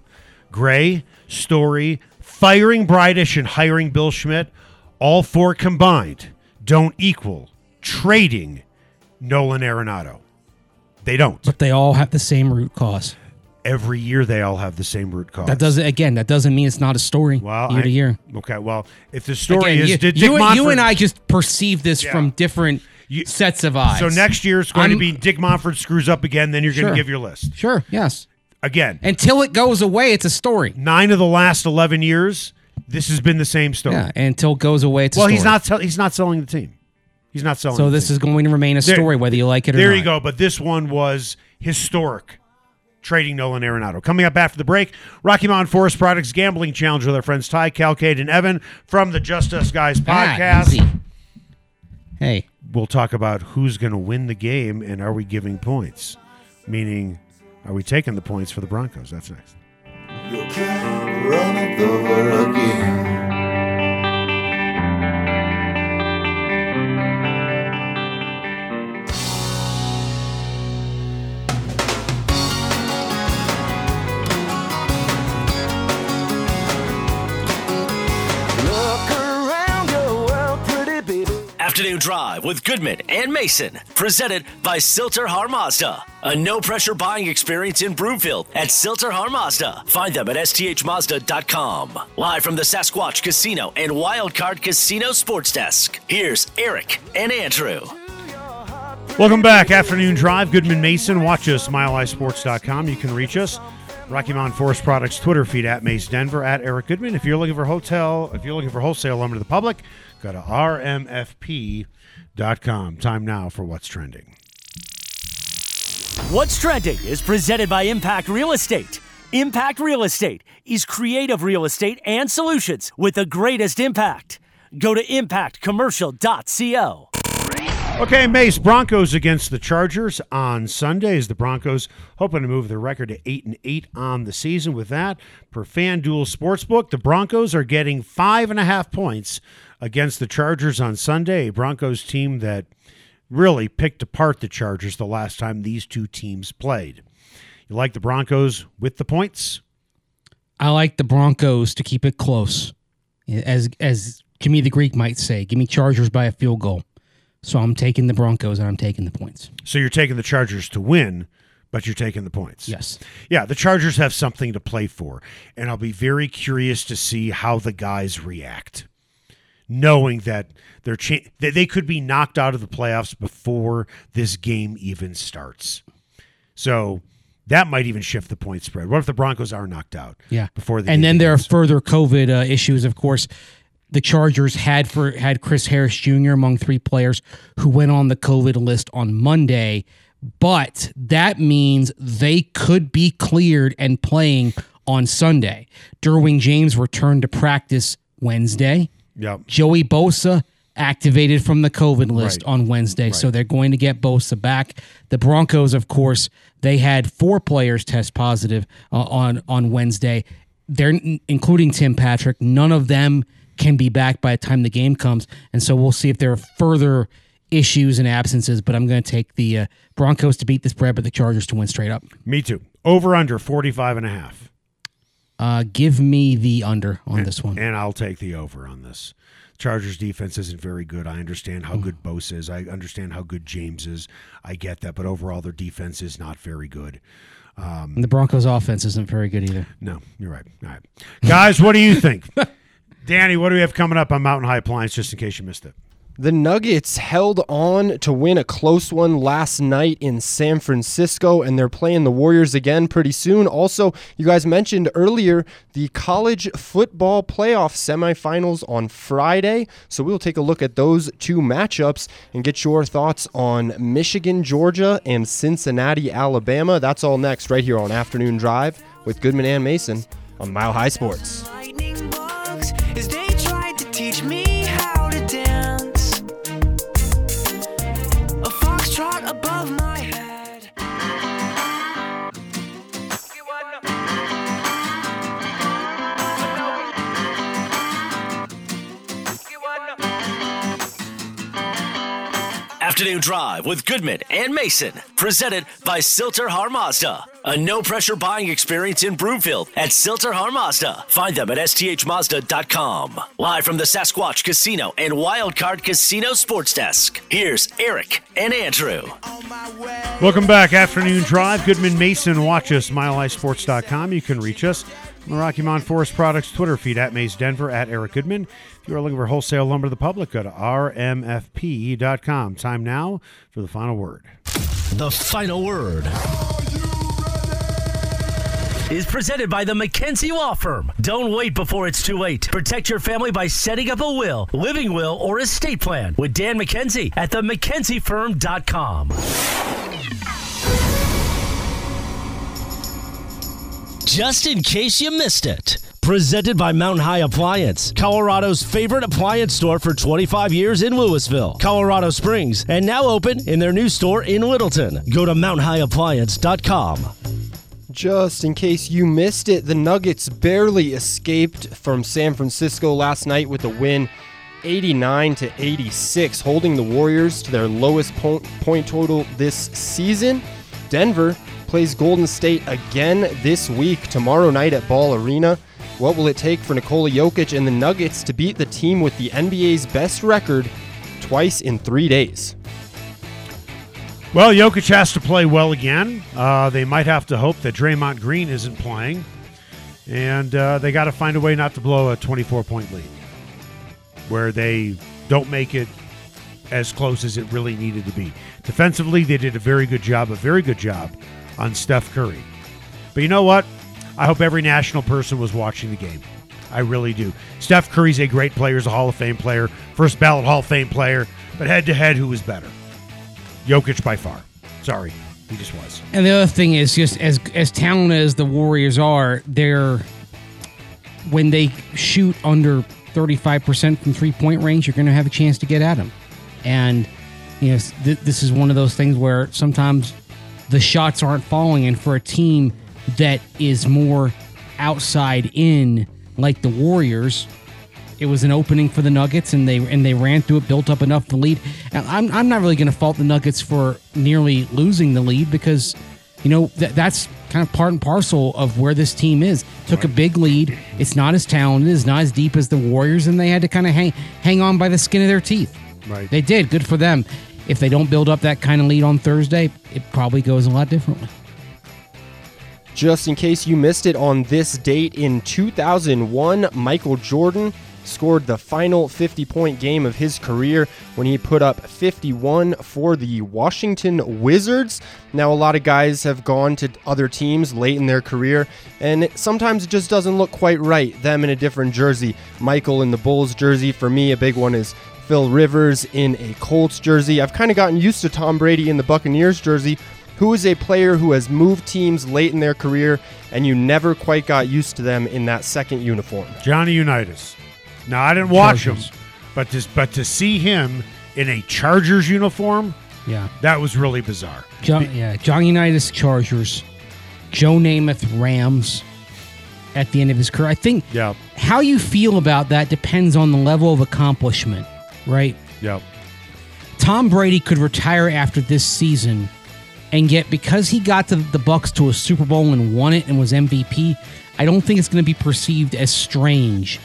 Speaker 1: gray story firing Bridich, and hiring bill schmidt all four combined don't equal trading nolan arenado they don't
Speaker 2: But they all have the same root cause.
Speaker 1: Every year they all have the same root cause.
Speaker 2: That doesn't again. That doesn't mean it's not a story
Speaker 1: well,
Speaker 2: year
Speaker 1: I-
Speaker 2: to year.
Speaker 1: Okay, well, if the story
Speaker 2: Again,
Speaker 1: is
Speaker 2: you,
Speaker 1: did
Speaker 2: you,
Speaker 1: Dick
Speaker 2: and- you
Speaker 1: Monfort-
Speaker 2: and I just perceive this
Speaker 1: Yeah.
Speaker 2: from different
Speaker 1: You-
Speaker 2: sets of eyes.
Speaker 1: So next year it's going to
Speaker 2: I'm-
Speaker 1: be Dick Monfort screws up again. Then you're going to give your list
Speaker 2: sure, yes.
Speaker 1: again.
Speaker 2: Until it goes away, it's a story.
Speaker 1: Nine of the last eleven years, this has been the same story.
Speaker 2: Yeah, until it goes away, it's a
Speaker 1: well,
Speaker 2: story.
Speaker 1: he's not. Sell- he's not selling the team. He's not selling.
Speaker 2: So this
Speaker 1: team.
Speaker 2: is going to remain a
Speaker 1: There-
Speaker 2: story, whether you like it or
Speaker 1: There
Speaker 2: not.
Speaker 1: There you go. But this one was historic. Trading Nolan Arenado. Coming up after the break, Rocky Mountain Forest Products Gambling Challenge with our friends Ty, Calcade, and Evan from the Just Us Guys
Speaker 2: Ah,
Speaker 1: podcast.
Speaker 2: easy. Hey,
Speaker 1: We'll talk about who's going to win the game and are we giving points? Meaning, are we taking the points for the Broncos? That's next.
Speaker 5: Drive with Goodman and Mason, presented by Sill-TerHar Mazda. A no pressure buying experience in Broomfield at Sill-TerHar Mazda. Find them at sthmazda.com. Live from the Sasquatch Casino and Wildcard Casino Sports Desk. Here's Eric and Andrew.
Speaker 1: Welcome back. Afternoon Drive. Goodman Mason. Watch us, milehighsports.com. You can reach us. Rocky Mountain Forest Products Twitter feed at Mace Denver at Eric Goodman. If you're looking for hotel, if you're looking for wholesale lumber to the public, go to rmfp.com. Time now for what's trending.
Speaker 6: What's Trending is presented by Impact Real Estate. Impact Real Estate is creative real estate and solutions with the greatest impact. Go to impactcommercial.co.
Speaker 1: Okay, Mace Broncos against the Chargers on Sunday. Is the Broncos hoping to move their record to eight and eight on the season? With that, per FanDuel Sportsbook, the Broncos are getting five and a half points against the Chargers on Sunday. Broncos team that really picked apart the Chargers the last time these two teams played. You like the Broncos with the points?
Speaker 2: I like the Broncos to keep it close, as as Jimmy the Greek might say. Give me Chargers by a field goal. So I'm taking the Broncos and I'm taking the points.
Speaker 1: So you're taking the Chargers to win, but you're taking the points.
Speaker 2: Yes.
Speaker 1: Yeah, the Chargers have something to play for, and I'll be very curious to see how the guys react, knowing that they're cha- that they could be knocked out of the playoffs before this game even starts. So that might even shift the point spread. What if the Broncos are knocked out?
Speaker 2: Yeah.
Speaker 1: before the
Speaker 2: and then there are further COVID uh, issues. Of course, the Chargers had for had Chris Harris Jr. among three players who went on the COVID list on Monday, but that means they could be cleared and playing on Sunday. Derwin James returned to practice Wednesday.
Speaker 1: Yep.
Speaker 2: Joey Bosa activated from the COVID list
Speaker 1: Right.
Speaker 2: on Wednesday, so they're going to get Bosa back. The Broncos, of course, they had four players test positive uh, on on Wednesday. They're including Tim Patrick. None of them can be back by the time the game comes, and so we'll see if there are further issues and absences. But I'm going to take the uh, Broncos to beat the spread, but the Chargers to win straight up.
Speaker 1: Me too. Over under 45 and a half.
Speaker 2: Uh, give me the under on this one.
Speaker 1: And I'll take the over on this. Chargers defense isn't very good. I understand how good Bosa is. I understand how good James is. I get that, but overall their defense is not very good.
Speaker 2: And the Broncos offense isn't very good either.
Speaker 1: No, you're right. All right. Guys, what do you think? Danny, what do we have coming up on Mountain High Appliance just in case you missed it?
Speaker 7: The Nuggets held on to win a close one last night in San Francisco, and they're playing the Warriors again pretty soon. Also, you guys mentioned earlier the college football playoff semifinals on Friday. So we'll take a look at those two matchups and get your thoughts on Michigan, Georgia, and Cincinnati, Alabama. That's all next, right here on Afternoon Drive with Goodman and Mason on Mile High Sports.
Speaker 5: Afternoon Drive with Goodman and Mason, presented by Sill-TerHar Mazda. A no pressure buying experience in Broomfield at Sill-TerHar Mazda. Find them at sthmazda.com. Live from the Sasquatch Casino and Wildcard Casino Sports Desk. Here's Eric and Andrew.
Speaker 1: Welcome back, Afternoon Drive. Goodman Mason. Watch us, milehighsports.com. You can reach us on the Rocky Forest Products Twitter feed at Mace Denver, at Eric Goodman. If you are looking for wholesale lumber to the public, go to rmfpe.com. Time now for the final word.
Speaker 4: The final word.
Speaker 6: is presented by the McKenzie Law Firm. Don't wait before it's too late. Protect your family by setting up a will, living will, or estate plan with Dan McKenzie at themckenziefirm.com.
Speaker 4: Just in case you missed it. Presented by Mountain High Appliance, Colorado's favorite appliance store for 25 years in Louisville, Colorado Springs, and now open in their new store in Littleton. Go to mountainhighappliance.com.
Speaker 7: Just in case you missed it, the Nuggets barely escaped from San Francisco last night with a win 89 to 86, holding the Warriors to their lowest point total this season. Denver plays Golden State again this week tomorrow night at Ball Arena. What will it take for Nikola Jokic and the Nuggets to beat the team with the NBA's best record twice in 3 days?
Speaker 1: Well, Jokic has to play well again. Uh, they might have to hope that Draymond Green isn't playing. And uh, they got to find a way not to blow a 24 point lead where they don't make it as close as it really needed to be. Defensively, they did a very good job, a very good job on Steph Curry. But you know what? I hope every national person was watching the game. I really do. Steph Curry's a great player, he's a Hall of Fame player, first ballot Hall of Fame player, but head to head, who was better? Jokic by far. Sorry, he just was.
Speaker 2: And the other thing is just as as talented as the Warriors are, they're when they shoot under 35% from three point range, you're going to have a chance to get at them. And you know, th- this is one of those things where sometimes the shots aren't falling and for a team that is more outside in like the Warriors, it was an opening for the Nuggets, and they and they ran through it, built up enough to lead. And I'm I'm not really going to fault the Nuggets for nearly losing the lead because, you know, that that's kind of part and parcel of where this team is. Took a big lead. It's not as talented, it's not as deep as the Warriors, and they had to kind of hang hang on by the skin of their teeth.
Speaker 1: Right.
Speaker 2: They did. Good for them. If they don't build up that kind of lead on Thursday, it probably goes a lot differently.
Speaker 7: Just in case you missed it, on this date in 2001, Michael Jordan scored the final 50 point game of his career when he put up 51 for the Washington Wizards. Now, a lot of guys have gone to other teams late in their career, and it, sometimes it just doesn't look quite right. Them in a different jersey. Michael in the Bulls jersey. For me, a big one is Phil Rivers in a Colts jersey. I've kind of gotten used to Tom Brady in the Buccaneers jersey who is a player who has moved teams late in their career and you never quite got used to them in that second uniform.
Speaker 1: Johnny Unitas. Now I didn't watch
Speaker 2: Chargers.
Speaker 1: him, but to but to see him in a Chargers uniform,
Speaker 2: Yeah.
Speaker 1: that was really bizarre.
Speaker 2: John, yeah, John Unitas Chargers, Joe Namath Rams at the end of his career. I think
Speaker 1: Yeah,
Speaker 2: how you feel about that depends on the level of accomplishment, right?
Speaker 1: yeah,
Speaker 2: Tom Brady could retire after this season and yet because he got to the Bucs to a Super Bowl and won it and was MVP, I don't think it's going to be perceived as strange.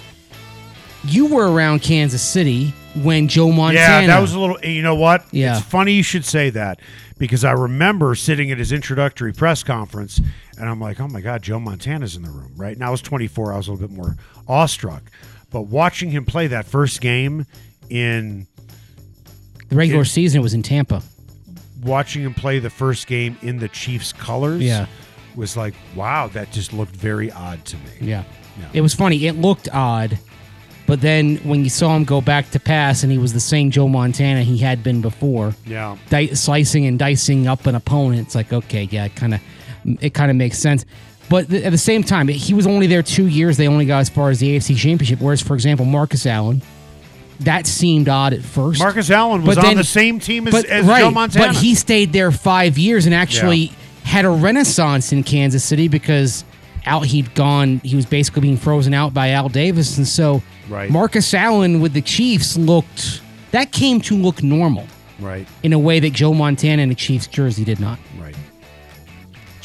Speaker 2: You were around Kansas City when Joe Montana
Speaker 1: yeah. That was a little. You know what?
Speaker 2: Yeah.
Speaker 1: it's funny you should say that because I remember sitting at his introductory press conference, and I'm like, oh my god, Joe Montana's in the room, right? Now I was 24. I was a little bit more awestruck, but watching him play that first game in
Speaker 2: the regular
Speaker 1: Yeah.
Speaker 2: season it was in Tampa.
Speaker 1: Watching him play the first game in the Chiefs colors,
Speaker 2: Yeah.
Speaker 1: was like, wow, that just looked very odd to me.
Speaker 2: Yeah.
Speaker 1: Yeah.
Speaker 2: It was funny. It looked odd, but then when you saw him go back to pass and he was the same Joe Montana he had been before,
Speaker 1: Yeah.
Speaker 2: di- slicing and dicing up an opponent, it's like okay, yeah, it kind of it kind of makes sense. But th- at the same time, he was only there two years. They only got as far as the AFC Championship. Whereas, for example, Marcus Allen, that seemed odd at first.
Speaker 1: Marcus Allen was
Speaker 2: But
Speaker 1: on
Speaker 2: then-
Speaker 1: the same team as,
Speaker 2: but,
Speaker 1: as
Speaker 2: right,
Speaker 1: Joe Montana.
Speaker 2: But he stayed there five years and actually had a renaissance in Kansas City because out he'd gone. He was basically being frozen out by Al Davis, and so
Speaker 1: Right.
Speaker 2: Marcus Allen with the Chiefs looked that came to look normal
Speaker 1: right,
Speaker 2: in a way that Joe Montana in the Chiefs jersey did not.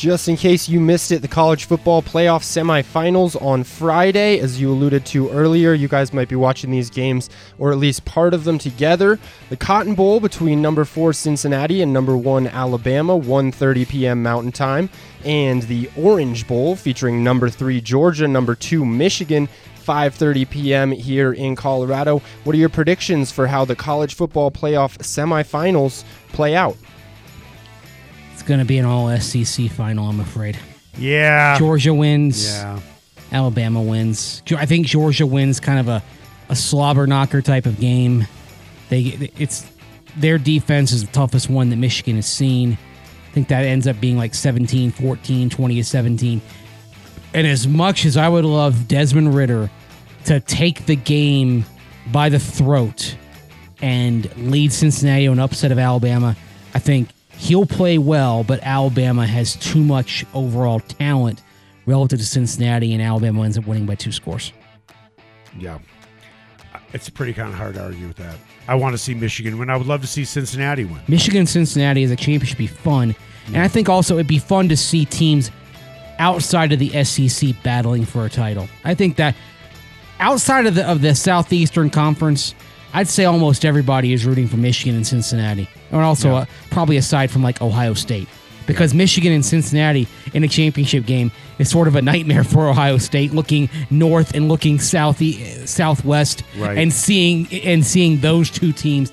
Speaker 7: Just in case you missed it, the college football playoff semifinals on Friday. As you alluded to earlier, you guys might be watching these games or at least part of them together. The Cotton Bowl between number 4 Cincinnati and number 1 Alabama, 1:30 p.m. Mountain Time, and the Orange Bowl featuring number 3 Georgia, number 2 Michigan, 5:30 p.m. here in Colorado. What are your predictions for how the college football playoff semifinals play out?
Speaker 2: It's going to be an all SEC final, I'm afraid.
Speaker 1: Yeah.
Speaker 2: Georgia wins.
Speaker 1: Yeah.
Speaker 2: Alabama wins. I think Georgia wins kind of a, a slobber knocker type of game. They it's their defense is the toughest one that Michigan has seen. I think that ends up being like 17 14, 20 to 17. And as much as I would love Desmond Ridder to take the game by the throat and lead Cincinnati to an upset of Alabama, I think he'll play well, but Alabama has too much overall talent relative to Cincinnati, and Alabama ends up winning by two scores.
Speaker 1: Yeah. It's pretty kind of hard to argue with that. I want to see Michigan win. I would love to see Cincinnati win.
Speaker 2: Michigan Cincinnati as a championship would be fun. And I think also it'd be fun to see teams outside of the SEC battling for a title. I think that outside of the of the Southeastern Conference, I'd say almost everybody is rooting for Michigan and Cincinnati. Or also uh, probably aside from like Ohio State. Because Michigan and Cincinnati in a championship game is sort of a nightmare for Ohio State, looking north and looking south southwest,
Speaker 1: Right.
Speaker 2: and seeing and seeing those two teams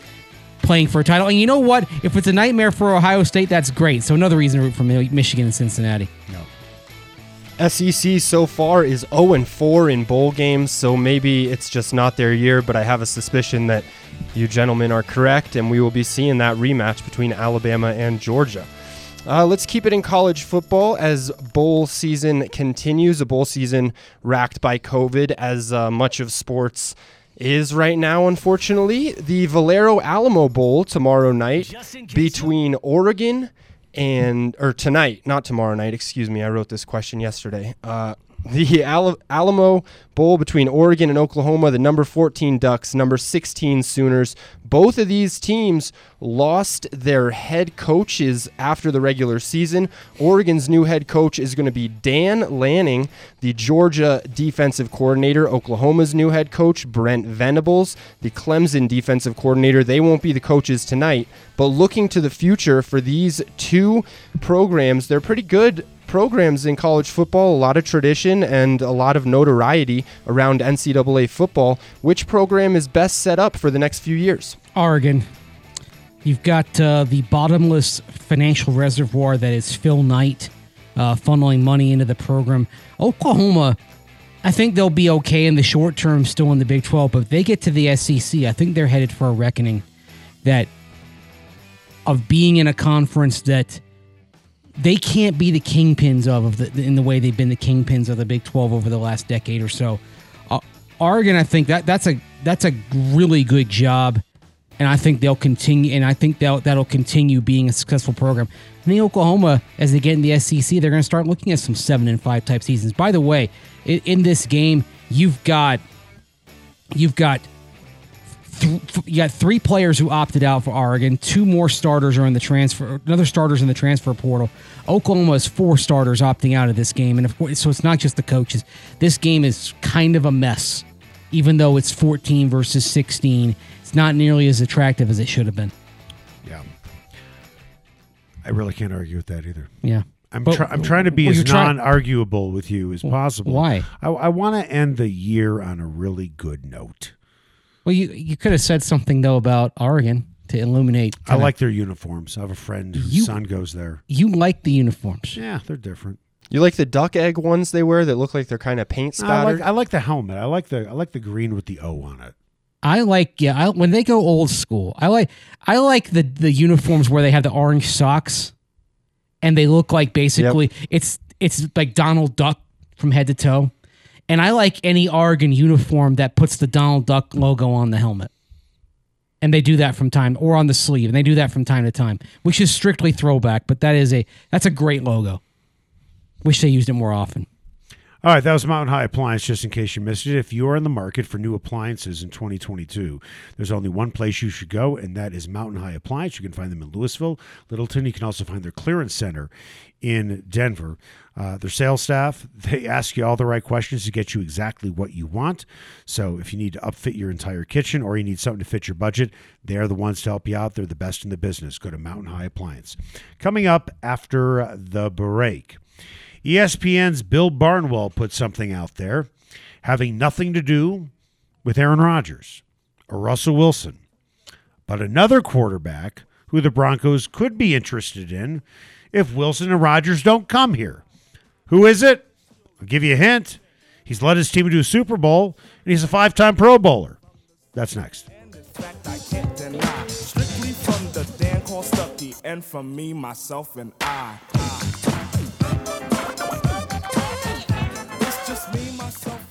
Speaker 2: playing for a title. And you know what? If it's a nightmare for Ohio State, that's great. So another reason to root for Michigan and Cincinnati.
Speaker 7: SEC so far is 0 and 4 in bowl games, so maybe it's just not their year, but I have a suspicion that you gentlemen are correct, and we will be seeing that rematch between Alabama and Georgia. Uh, let's keep it in college football as bowl season continues. A bowl season racked by COVID, as uh, much of sports is right now, unfortunately. The Valero Alamo Bowl tomorrow night
Speaker 5: Just in case
Speaker 7: between Oregon and or tonight, not tomorrow night. Excuse me, I wrote this question yesterday. Uh, the Alamo Bowl between Oregon and Oklahoma, the number 14 Ducks, number 16 Sooners. Both of these teams lost their head coaches after the regular season. Oregon's new head coach is going to be Dan Lanning, the Georgia defensive coordinator. Oklahoma's new head coach, Brent Venables, the Clemson defensive coordinator. They won't be the coaches tonight, but looking to the future for these two programs, they're pretty good programs in college football, a lot of tradition and a lot of notoriety around NCAA football. Which program is best set up for the next few years?
Speaker 2: Oregon. You've got uh, the bottomless financial reservoir that is Phil Knight uh, funneling money into the program. Oklahoma, I think they'll be okay in the short term, still in the Big 12, but if they get to the SEC, I think they're headed for a reckoning that of being in a conference that they can't be the kingpins of, of the, in the way they've been the kingpins of the Big 12 over the last decade or so. Uh, Oregon, I think that that's a that's a really good job, and I think they'll continue. And I think that that'll continue being a successful program. I think Oklahoma, as they get in the SEC, they're going to start looking at some seven and five type seasons. By the way, in, in this game, you've got you've got th- you got three players who opted out for Oregon. Two more starters are in the transfer. Another starters in the transfer portal. Oklahoma has four starters opting out of this game, and of course, so it's not just the coaches. This game is kind of a mess, even though it's 14 versus 16. It's not nearly as attractive as it should have been.
Speaker 1: Yeah. I really can't argue with that either.
Speaker 2: Yeah.
Speaker 1: I'm,
Speaker 2: But-
Speaker 1: try- I'm trying to be
Speaker 2: well,
Speaker 1: as
Speaker 2: try-
Speaker 1: non-arguable with you as possible.
Speaker 2: why?
Speaker 1: I, I want to end the year on a really good note.
Speaker 2: Well, you you could have said something though about Oregon to illuminate.
Speaker 1: I
Speaker 2: kinda-
Speaker 1: like their uniforms. I have a friend whose
Speaker 2: You-
Speaker 1: son goes there.
Speaker 2: you like the uniforms.
Speaker 1: Yeah, they're different.
Speaker 7: You like the duck egg ones they wear that look like they're kind of paint
Speaker 1: I
Speaker 7: spattered?
Speaker 1: like, I like the helmet. I like the I like the green with the O on it.
Speaker 2: I like yeah. I, when they go old school, I like I like the the uniforms where they have the orange socks, and they look like basically it's it's like Donald Duck from head to toe, and I like any Oregon uniform that puts the Donald Duck logo on the helmet, and they do that from time or on the sleeve, and they do that from time to time, which is strictly throwback, but that is a that's a great logo. Wish they used it more often.
Speaker 1: All right, that was Mountain High Appliance, just in case you missed it. If you are in the market for new appliances in 2022, there's only one place you should go, and that is Mountain High Appliance. You can find them in Louisville, Littleton. You can also find their clearance center in Denver. Uh, their sales staff, they ask you all the right questions to get you exactly what you want. So if you need to upfit your entire kitchen or you need something to fit your budget, they're the ones to help you out. They're the best in the business. Go to Mountain High Appliance. Coming up after the break. ESPN's Bill Barnwell put something out there having nothing to do with Aaron Rodgers or Russell Wilson, but another quarterback who the Broncos could be interested in if Wilson and Rodgers don't come here. Who is it? I'll give you a hint. He's led his team to a Super Bowl, and he's a five time Pro Bowler. That's next.
Speaker 8: and from me, myself, and I. me, myself,